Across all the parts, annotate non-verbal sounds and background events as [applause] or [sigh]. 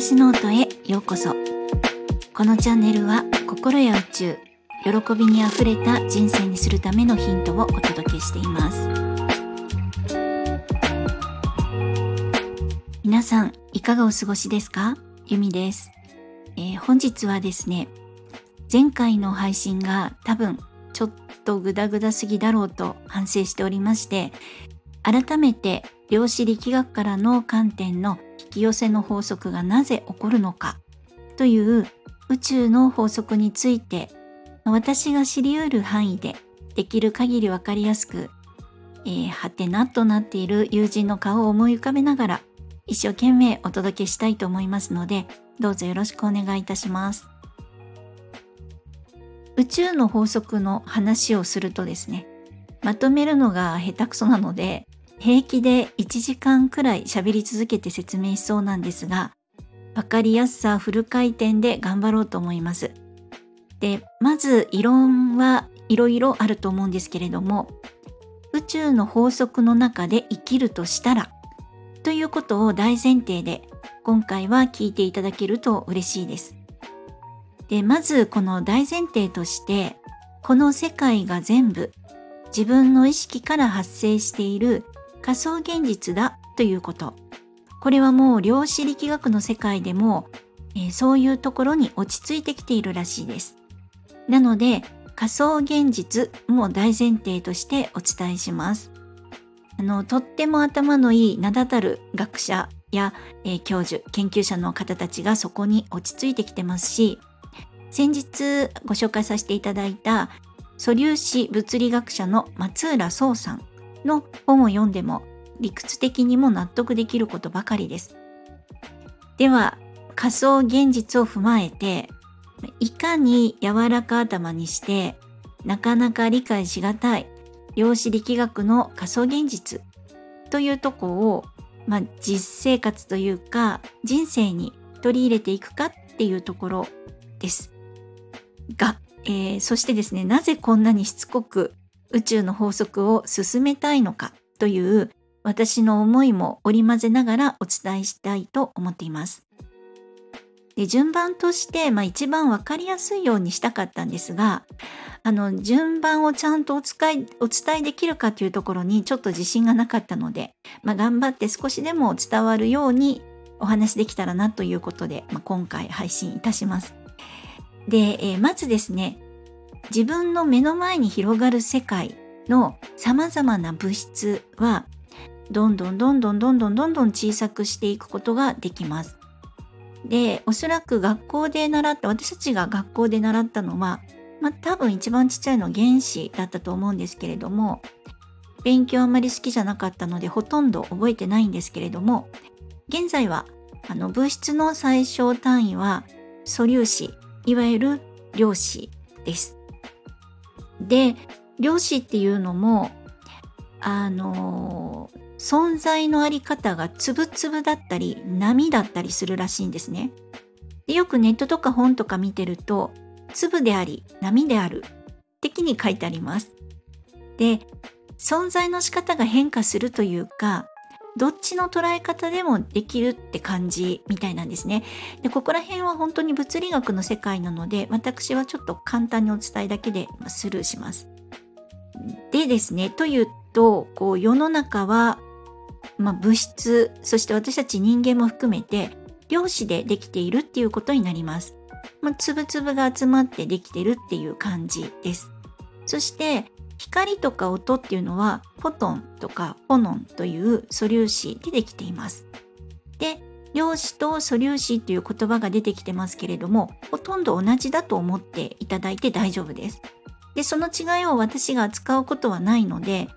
私ノートへようこそ。このチャンネルは心や宇宙喜びにあふれた人生にするためのヒントをお届けしています。皆さんいかがお過ごしですか？ゆみです、えー、本日はですね前回の配信が多分ちょっとグダグダすぎだろうと反省しておりまして改めて量子力学からの観点の引き寄せの法則がなぜ起こるのかという宇宙の法則について私が知り得る範囲でできる限りわかりやすく、えー、はてなとなっている友人の顔を思い浮かべながら一生懸命お届けしたいと思いますのでどうぞよろしくお願いいたします。宇宙の法則の話をするとですねまとめるのが下手くそなので平気で1時間くらい喋り続けて説明しそうなんですが、わかりやすさフル回転で頑張ろうと思います。で、まず異論はいろいろあると思うんですけれども、宇宙の法則の中で生きるとしたら、ということを大前提で今回は聞いていただけると嬉しいです。で、まずこの大前提として、この世界が全部自分の意識から発生している仮想現実だということ。これはもう量子力学の世界でも、えー、そういうところに落ち着いてきているらしいです。なので仮想現実も大前提としてお伝えします。あの、とっても頭のいい名だたる学者や、えー、教授、研究者の方たちがそこに落ち着いてきてますし、先日ご紹介させていただいた素粒子物理学者の松浦壮さんの本を読んでも理屈的にも納得できることばかりです。では仮想現実を踏まえていかに柔らか頭にしてなかなか理解しがたい量子力学の仮想現実というとこを、まあ、実生活というか人生に取り入れていくかっていうところです。が、えー、そしてですねなぜこんなにしつこく宇宙の法則を進めたいのかという私の思いも織り交ぜながらお伝えしたいと思っています。で順番として、まあ、一番分かりやすいようにしたかったんですがあの順番をちゃんとお伝えお伝えできるかというところにちょっと自信がなかったので、まあ、頑張って少しでも伝わるようにお話できたらなということで、まあ、今回配信いたします。で、えー、まずですね自分の目の前に広がる世界の様々な物質はどんどんどんどんどんどんどんどん小さくしていくことができます。で、おそらく学校で習った、私たちが学校で習ったのは、まあ多分一番ちっちゃいの原子だったと思うんですけれども、勉強あんまり好きじゃなかったのでほとんど覚えてないんですけれども、現在はあの物質の最小単位は素粒子、いわゆる量子です。で漁師っていうのもあの存在のあり方がつぶつぶだったり波だったりするらしいんですね。でよくネットとか本とか見てると粒であり波である的に書いてあります。で存在の仕方が変化するというかどっちの捉え方でもできるって感じみたいなんですね。で、ここら辺は本当に物理学の世界なので、私はちょっと簡単にお伝えだけでスルーします。でですね、というと、こう世の中は、まあ、物質、そして私たち人間も含めて、量子でできているっていうことになります。まあ、つぶつぶが集まってできてるっていう感じです。そして、光とか音っていうのはフォトンとかフォノンという素粒子でできています。で、量子と素粒子っていう言葉が出てきてますけれども、ほとんど同じだと思っていただいて大丈夫です。で、その違いを私が扱うことはないので、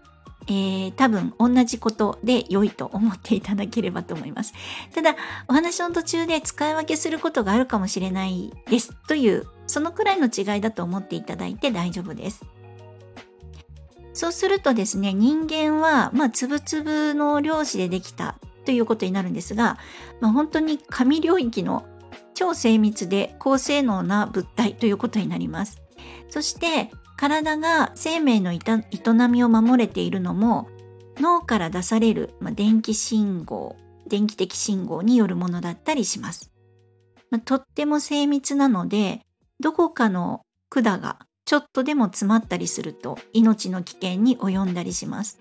えー、多分同じことで良いと思っていただければと思います。ただ、お話の途中で使い分けすることがあるかもしれないですという、そのくらいの違いだと思っていただいて大丈夫です。そうするとですね、人間は、まあ、つぶつぶの量子でできたということになるんですが、まあ、本当に神領域の超精密で高性能な物体ということになります。そして体が生命の営みを守れているのも脳から出される、まあ、電気信号電気的信号によるものだったりします。まあ、とっても精密なのでどこかの管がちょっとでも詰まったりすると命の危険に及んだりします。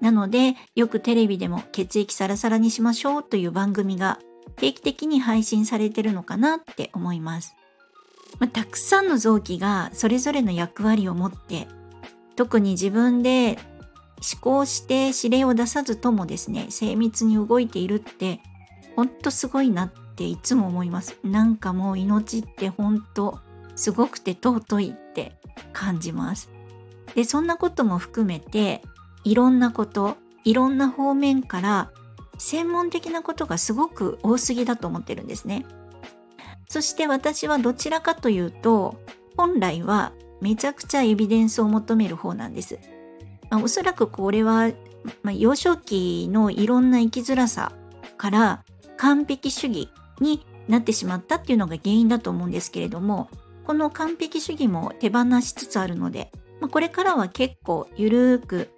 なのでよくテレビでも血液サラサラにしましょうという番組が定期的に配信されてるのかなって思います。まあ、たくさんの臓器がそれぞれの役割を持って特に自分で思考して指令を出さずともですね精密に動いているってほんとすごいなっていつも思いますなんかもう命ってほんとすごくて尊いって感じますでそんなことも含めていろんなこといろんな方面から専門的なことがすごく多すぎだと思ってるんですねそして私はどちらかというと本来はめちゃくちゃエビデンスを求める方なんです。まあ、おそらくこれは、まあ、幼少期のいろんな生きづらさから完璧主義になってしまったっていうのが原因だと思うんですけれどもこの完璧主義も手放しつつあるので、まあ、これからは結構ゆるーく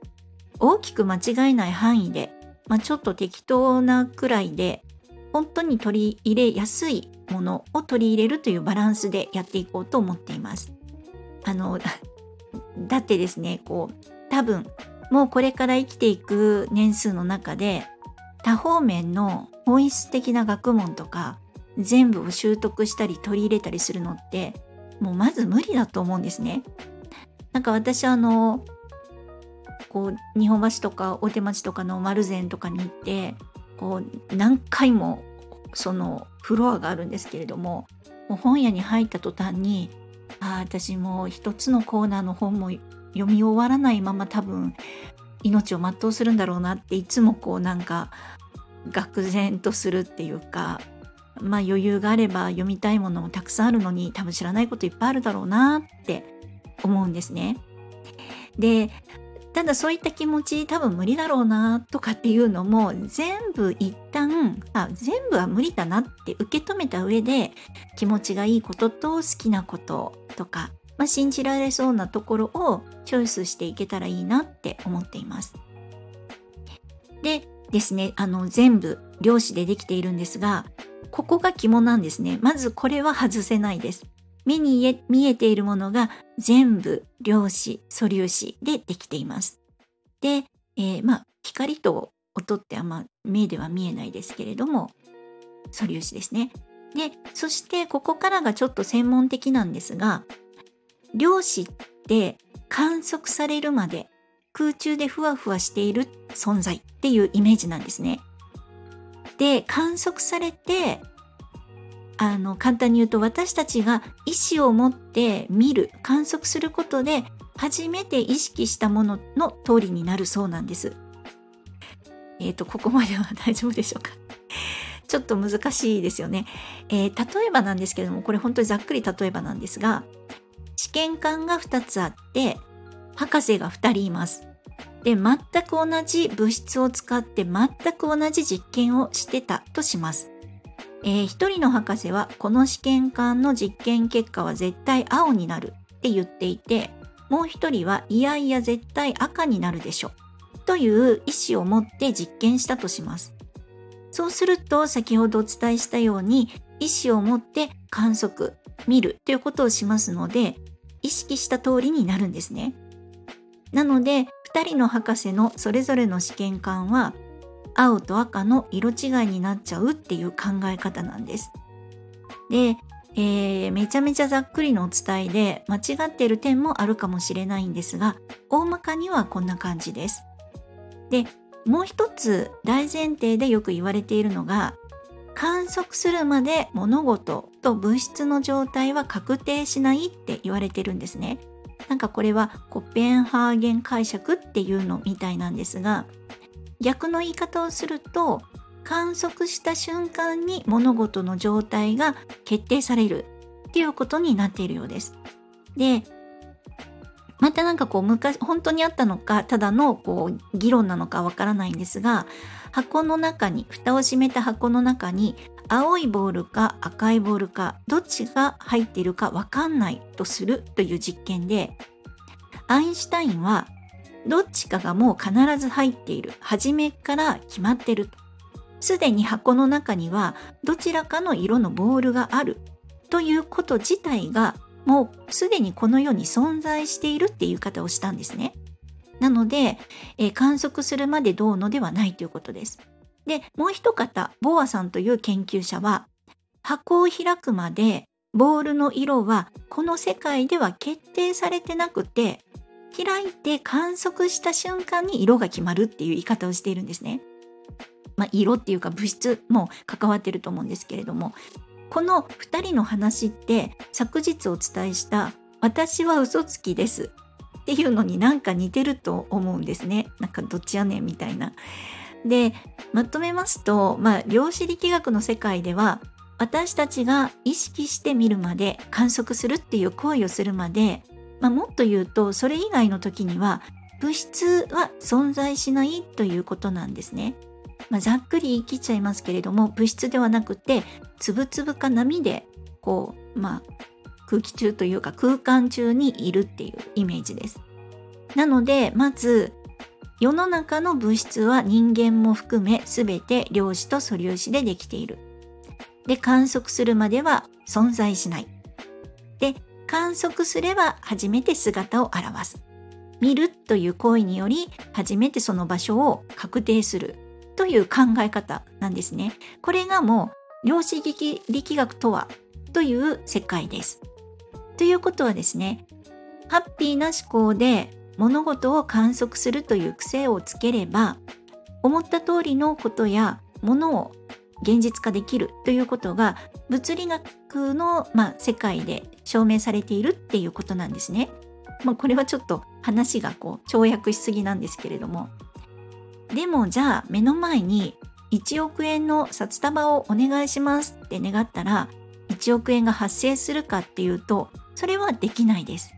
大きく間違えない範囲で、まあ、ちょっと適当なくらいで本当に取り入れやすいものを取り入れるというバランスでやっていこうと思っています。あの [laughs] だってですねこう多分もうこれから生きていく年数の中で多方面の本質的な学問とか全部を習得したり取り入れたりするのってもうまず無理だと思うんですね。なんか私あのこう日本橋とか大手町とかの丸善とかに行ってこう何回もそのフロアがあるんですけれどももう本屋に入った途端にああ私もう一つのコーナーの本も読み終わらないまま多分命を全うするんだろうなっていつもこうなんか愕然とするっていうかまあ余裕があれば読みたいものもたくさんあるのに多分知らないこといっぱいあるだろうなって思うんですね。でただそういった気持ち多分無理だろうなとかっていうのも全部一旦あ全部は無理だなって受け止めた上で気持ちがいいことと好きなこととか、まあ、信じられそうなところをチョイスしていけたらいいなって思っています。でですねあの全部量子でできているんですがここが肝なんですねまずこれは外せないです目に見えているものが全部量子素粒子でできています。で、えー、まあ光と音ってあんま目では見えないですけれども素粒子ですね。でそしてここからがちょっと専門的なんですが量子って観測されるまで空中でふわふわしている存在っていうイメージなんですね。で観測されてあの簡単に言うと私たちが意思を持って見る観測することで初めて意識したものの通りになるそうなんです。えっ、ー、とここまでは [laughs] 大丈夫でしょうか？ちょっと難しいですよね、えー、例えばなんですけどもこれ本当にざっくり例えばなんですが試験管が2つあって博士が2人います。で全く同じ物質を使って全く同じ実験をしてたとします。えー、一人の博士はこの試験管の実験結果は絶対青になるって言っていてもう一人はいやいや絶対赤になるでしょという意思を持って実験したとしますそうすると先ほどお伝えしたように意思を持って観測見るということをしますので意識した通りになるんですねなので2人の博士のそれぞれの試験管は青と赤の色違いになっちゃうっていう考え方なんです。で、えー、めちゃめちゃざっくりのお伝えで間違ってる点もあるかもしれないんですが大まかにはこんな感じです。でもう一つ大前提でよく言われているのが観測するまで物事と物質の状態は確定しないって言われてるんですね。なんかこれはコペンハーゲン解釈っていうのみたいなんですが逆の言い方をすると観測した瞬間に物事の状態が決定されるっていうことになっているようです。でまたなんかこう昔本当にあったのかただのこう議論なのかわからないんですが箱の中に蓋を閉めた箱の中に青いボールか赤いボールかどっちが入っているかわかんないとするという実験でアインシュタインはどっちかがもう必ず入っている。初めから決まってるすでに箱の中にはどちらかの色のボールがある。ということ自体がもうすでにこの世に存在しているっていう言い方をしたんですね。なので、えー、観測するまでどうのではないということです。で、もう一方、ボアさんという研究者は、箱を開くまでボールの色はこの世界では決定されてなくて、開いて観測した瞬間に色が決まるっていう言い方をしているんですね。まあ、色っていうか物質も関わってると思うんですけれども、この2人の話って昨日お伝えした「私は嘘つきです」っていうのになんか似てると思うんですね。なんかどっちやねんみたいな。でまとめますと、まあ、量子力学の世界では私たちが意識してみるまで観測するっていう行為をするまで、まあ、もっと言うとそれ以外の時には物質は存在しないということなんですね。まあ、ざっくり言い切っちゃいますけれども物質ではなくてつぶつぶか波でこうまあ空気中というか空間中にいるっていうイメージです。なのでまず世の中の物質は人間も含め全て量子と素粒子でできている。で観測するまでは存在しない。で観測すれば初めて姿を現す。見るという行為により初めてその場所を確定するという考え方なんですね。これがもう量子力学とはという世界です。ということはですね、ハッピーな思考で物事を観測するという癖をつければ、思った通りのことやものを現実化できるということが物理学の、まあ、世界で証明されているっていうことなんですね。まあ、これはちょっと話がこう跳躍しすぎなんですけれども。でもじゃあ目の前に1億円の札束をお願いしますって願ったら1億円が発生するかっていうとそれはできないです。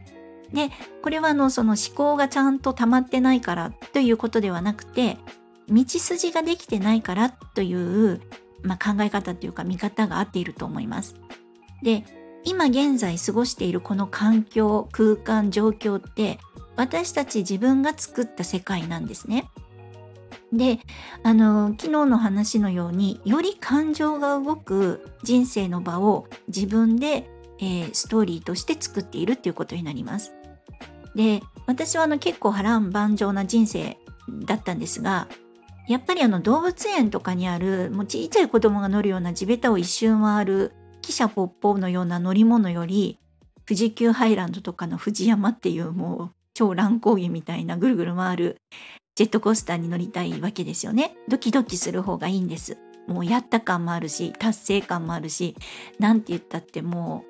でこれはあのその思考がちゃんと溜まってないからということではなくて道筋ができてないからという、まあ、考え方というか見方が合っていると思います。で今現在過ごしているこの環境空間状況って私たち自分が作った世界なんですね。であの昨日の話のようにより感情が動く人生の場を自分で、えー、ストーリーとして作っているっていうことになります。で私はあの結構波乱万丈な人生だったんですがやっぱりあの動物園とかにあるもうちっちゃい子供が乗るような地べたを一周回る汽車ポッポのような乗り物より富士急ハイランドとかの富士山っていうもう超乱高下みたいなぐるぐる回るジェットコースターに乗りたいわけですよね。ドキドキする方がいいんです。もうやった感もあるし達成感もあるし何て言ったってもう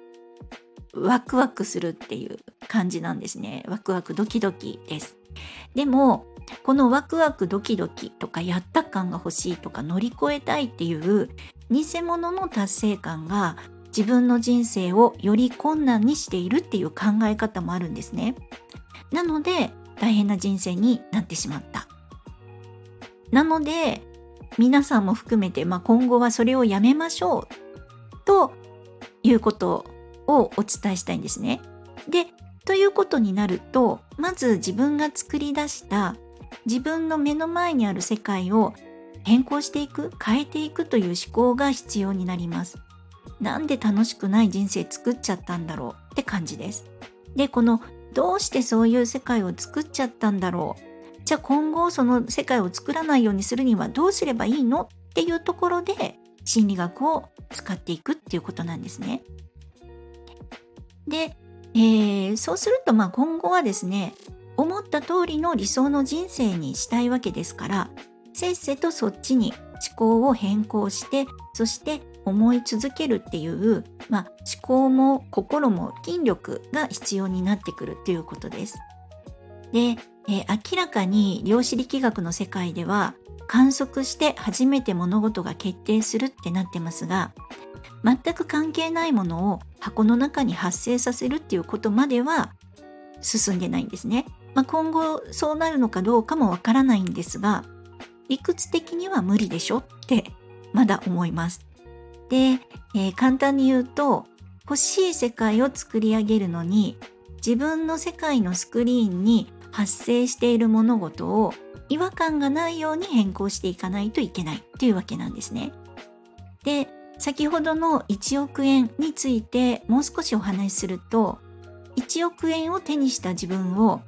ワクワクするっていう感じなんですね。ワクワクドキドキです。でも、このワクワクドキドキとかやった感が欲しいとか乗り越えたいっていう偽物の達成感が自分の人生をより困難にしているっていう考え方もあるんですね。なので大変な人生になってしまった。なので皆さんも含めて、まあ、今後はそれをやめましょうということをお伝えしたいんですね。でということになるとまず自分が作り出した自分の目の前にある世界を変更していく変えていくという思考が必要になります。なんで楽しくない人生作っちゃったんだろう？って感じです。でこのどうしてそういう世界を作っちゃったんだろう？じゃあ今後その世界を作らないようにするにはどうすればいいの？っていうところで心理学を使っていくっていうことなんですね。で、えー、そうするとまあ今後はですね思った通りの理想の人生にしたいわけですからせっせとそっちに思考を変更してそして思い続けるっていう、まあ、思考も心も筋力が必要になってくるっていうことです。で、えー、明らかに量子力学の世界では観測して初めて物事が決定するってなってますが全く関係ないものを箱の中に発生させるっていうことまでは進んでないんですね。まあ、今後そうなるのかどうかもわからないんですが理屈的には無理でしょって [laughs] まだ思います。で、えー、簡単に言うと欲しい世界を作り上げるのに自分の世界のスクリーンに発生している物事を違和感がないように変更していかないといけないというわけなんですね。で先ほどの1億円についてもう少しお話しすると1億円を手にした自分を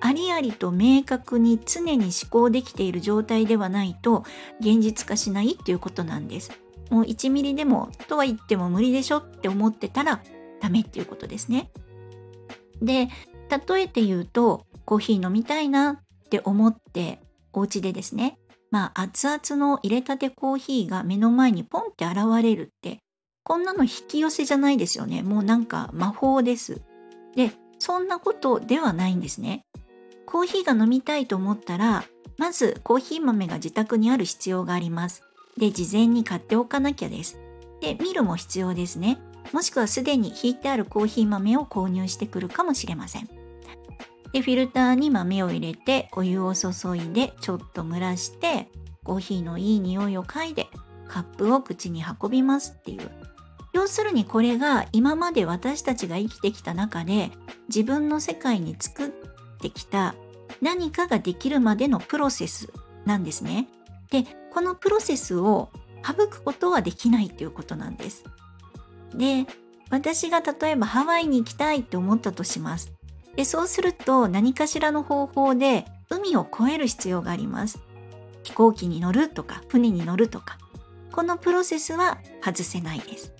ありありと明確に常に思考できている状態ではないと現実化しないっていうことなんです。もう1ミリでもとは言っても無理でしょって思ってたらダメっていうことですね。で、例えて言うとコーヒー飲みたいなって思ってお家でですね、まあ熱々の入れたてコーヒーが目の前にポンって現れるってこんなの引き寄せじゃないですよね。もうなんか魔法です。で、そんなことではないんですね。コーヒーが飲みたいと思ったら、まずコーヒー豆が自宅にある必要があります。で、事前に買っておかなきゃです。で、ミルも必要ですね。もしくはすでに引いてあるコーヒー豆を購入してくるかもしれません。で、フィルターに豆を入れて、お湯を注いで、ちょっと蒸らして、コーヒーのいい匂いを嗅いで、カップを口に運びますっていう。要するにこれが今まで私たちが生きてきた中で自分の世界に作ってきた何かができるまでのプロセスなんですね。で、このプロセスを省くことはできないということなんです。で、私が例えばハワイに行きたいと思ったとします。で、そうすると何かしらの方法で海を越える必要があります。飛行機に乗るとか船に乗るとか、このプロセスは外せないです。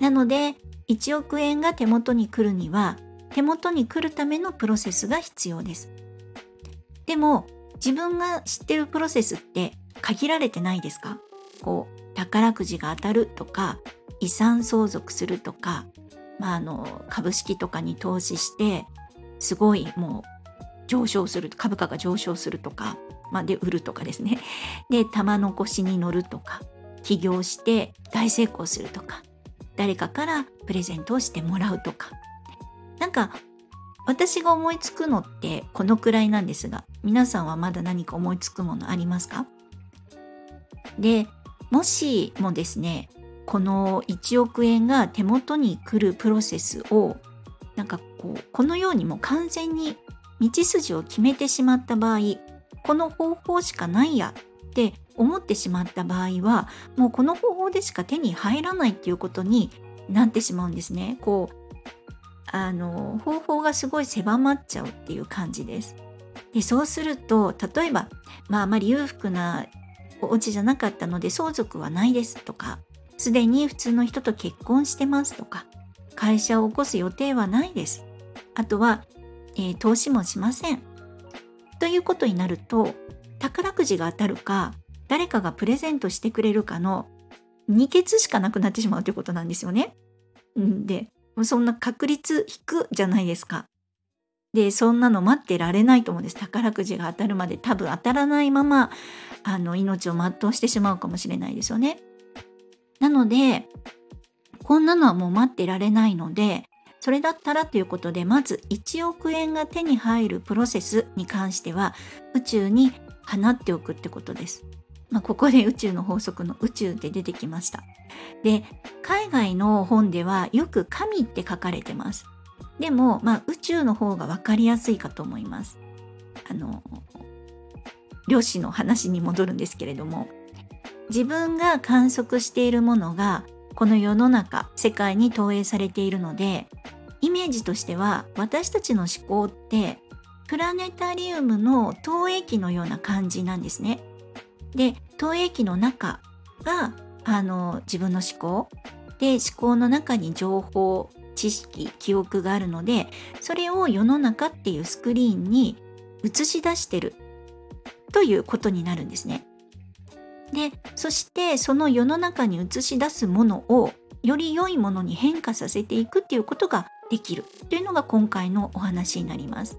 なので、1億円が手元に来るには、手元に来るためのプロセスが必要です。でも、自分が知ってるプロセスって限られてないですか？こう、宝くじが当たるとか、遺産相続するとか、まあ、あの、株式とかに投資して、すごいもう上昇する株価が上昇するとか、まあ、で売るとかですね。[laughs] で玉残しに乗るとか起業して大成功するとか誰かからプレゼントをしてもらうとか。なんか私が思いつくのってこのくらいなんですが皆さんはまだ何か思いつくものありますか？でもしもですねこの1億円が手元に来るプロセスをなんかこうこのようにもう完全に道筋を決めてしまった場合この方法しかないやって思ってしまった場合はもうこの方法でしか手に入らないっていうことになってしまうんですね。こうあの方法がすごい狭まっちゃうっていう感じです。でそうすると例えば、まあ、あまり裕福なお家じゃなかったので相続はないですとかすでに普通の人と結婚してますとか会社を起こす予定はないですあとは、えー、投資もしませんということになると宝くじが当たるか誰かがプレゼントしてくれるかの2欠しかなくなってしまうということなんですよね。でそんな確率引くじゃないですか。でそんなの待ってられないと思うんです宝くじが当たるまで多分当たらないままあの命を全うしてしまうかもしれないですよね。なのでこんなのはもう待ってられないのでそれだったらということでまず1億円が手に入るプロセスに関しては宇宙に放っておくってことです。まあ、ここで宇宙の法則の宇宙って出てきました。で海外の本ではよく神って書かれてます。でも、まあ、宇宙の方が分かりやすいかと思います。あの量子の話に戻るんですけれども自分が観測しているものがこの世の中世界に投影されているのでイメージとしては私たちの思考ってプラネタリウムの投影機のような感じなんですね。で投影機の中があの自分の思考で思考の中に情報知識記憶があるのでそれを世の中っていうスクリーンに映し出してるということになるんですね。でそしてその世の中に映し出すものをより良いものに変化させていくっていうことができるというのが今回のお話になります。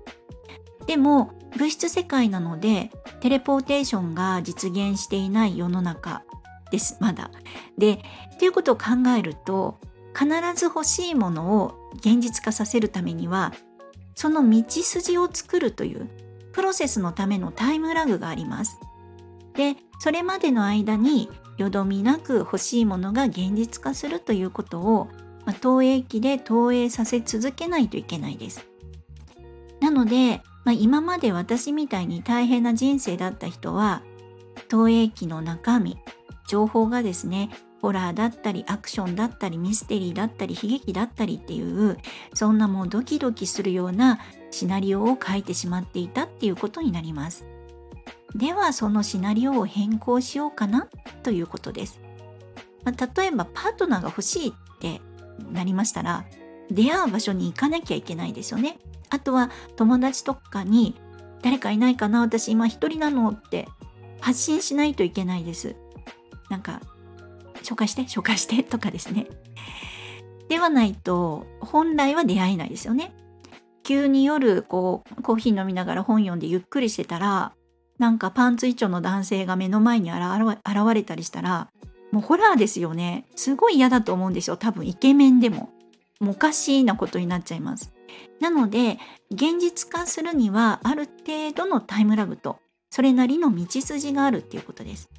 でも物質世界なのでテレポーテーションが実現していない世の中ですまだ。でということを考えると必ず欲しいものを現実化させるためにはその道筋を作るというプロセスのためのタイムラグがあります。でそれまでの間によどみなく欲しいものが現実化するということを、まあ、投影機で投影させ続けないといけないです。なのでまあ、今まで私みたいに大変な人生だった人は投影機の中身情報がですねホラーだったりアクションだったりミステリーだったり悲劇だったりっていうそんなもうドキドキするようなシナリオを書いてしまっていたっていうことになります。ではそのシナリオを変更しようかなということです。まあ、例えばパートナーが欲しいってなりましたら出会う場所に行かなきゃいけないですよね。あとは友達とかに誰かいないかな私今一人なのって発信しないといけないです。なんか紹介して紹介してとかですね。ではないと本来は出会えないですよね。急に夜こうコーヒー飲みながら本読んでゆっくりしてたらなんかパンツ一丁の男性が目の前に現れたりしたらもうホラーですよね。すごい嫌だと思うんですよ。多分イケメンでも。もおかしいなことになっちゃいます。なので現実化するにはある程度のタイムラグとそれなりの道筋があるっていうことです。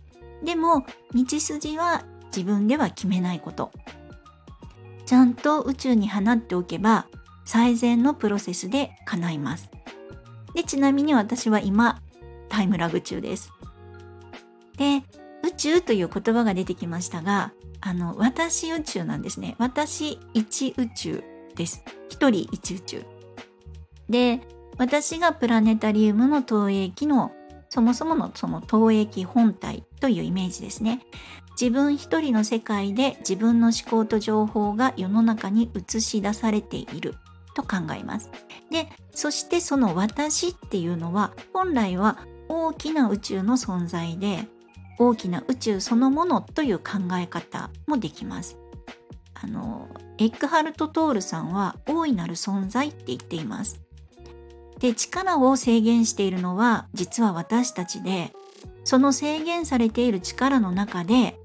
でも道筋は自分では決めないこと。ちゃんと宇宙に放っておけば最善のプロセスで叶います。でちなみに私は今タイムラグ中です。で宇宙という言葉が出てきましたがあの私宇宙なんですね。私一宇宙です。一人一宇宙。で私がプラネタリウムの投影機のそもそものその投影機本体というイメージですね。自分一人の世界で自分の思考と情報が世の中に映し出されている。と考えます。でそしてその私っていうのは本来は大きな宇宙の存在で大きな宇宙そのものという考え方もできます。あのエッグハルト・トールさんは大いなる存在って言っています。で力を制限しているのは実は私たちでその制限されている力の中で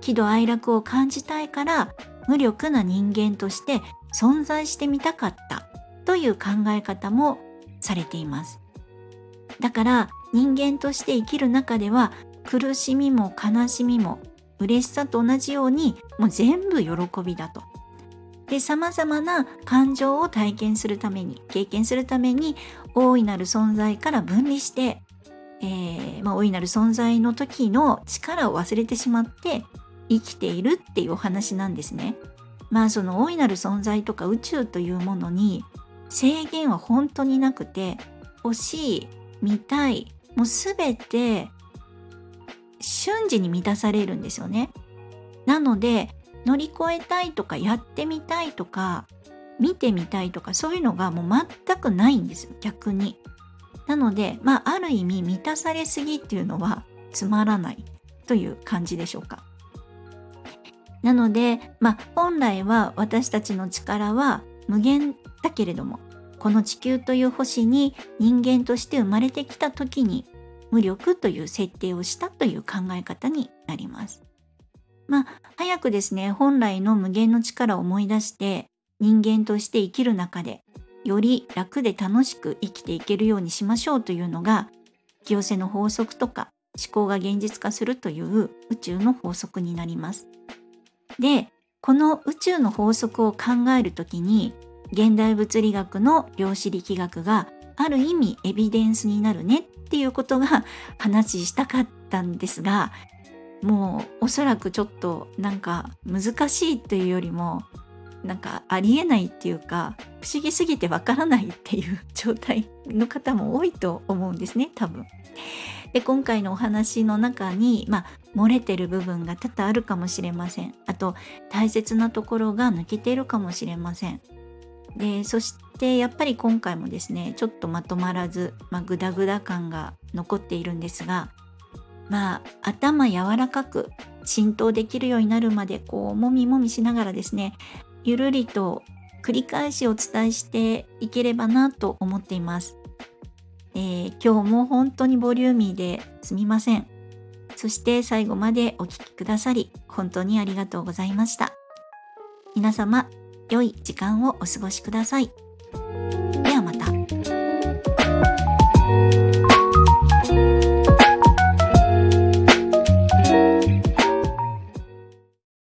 喜怒哀楽を感じたいから無力な人間として存在してみたかったという考え方もされています。だから人間として生きる中では苦しみも悲しみも嬉しさと同じようにもう全部喜びだと。で様々な感情を体験するために経験するために大いなる存在から分離して、えー、まあ、大いなる存在の時の力を忘れてしまって生きているっていうお話なんですね。まあその大いなる存在とか宇宙というものに制限は本当になくて欲しい見たいもう全て瞬時に満たされるんですよね。なので乗り越えたいとかやってみたいとか見てみたいとかそういうのがもう全くないんですよ逆に。なのでまあある意味満たされすぎっていうのはつまらないという感じでしょうか。なのでまあ本来は私たちの力は無限だけれどもこの地球という星に人間として生まれてきた時に無力という設定をしたという考え方になります。まあ早くですね本来の無限の力を思い出して人間として生きる中でより楽で楽しく生きていけるようにしましょうというのが引き寄せの法則とか思考が現実化するという宇宙の法則になります。でこの宇宙の法則を考える時に現代物理学の量子力学がある意味エビデンスになるねっていうことが話したかったんですがもうおそらくちょっとなんか難しいというよりもなんかありえないっていうか不思議すぎてわからないっていう状態の方も多いと思うんですね多分。で今回のお話の中に、まあ、漏れてる部分が多々あるかもしれませんあと大切なところが抜けてるかもしれませんでそしてやっぱり今回もですねちょっとまとまらず、まあ、グダグダ感が残っているんですがまあ頭柔らかく浸透できるようになるまでこうもみもみしながらですねゆるりと繰り返しお伝えしていければなと思っています、えー、今日も本当にボリューミーですみません。そして最後までお聴きくださり本当にありがとうございました。皆様良い時間をお過ごしください。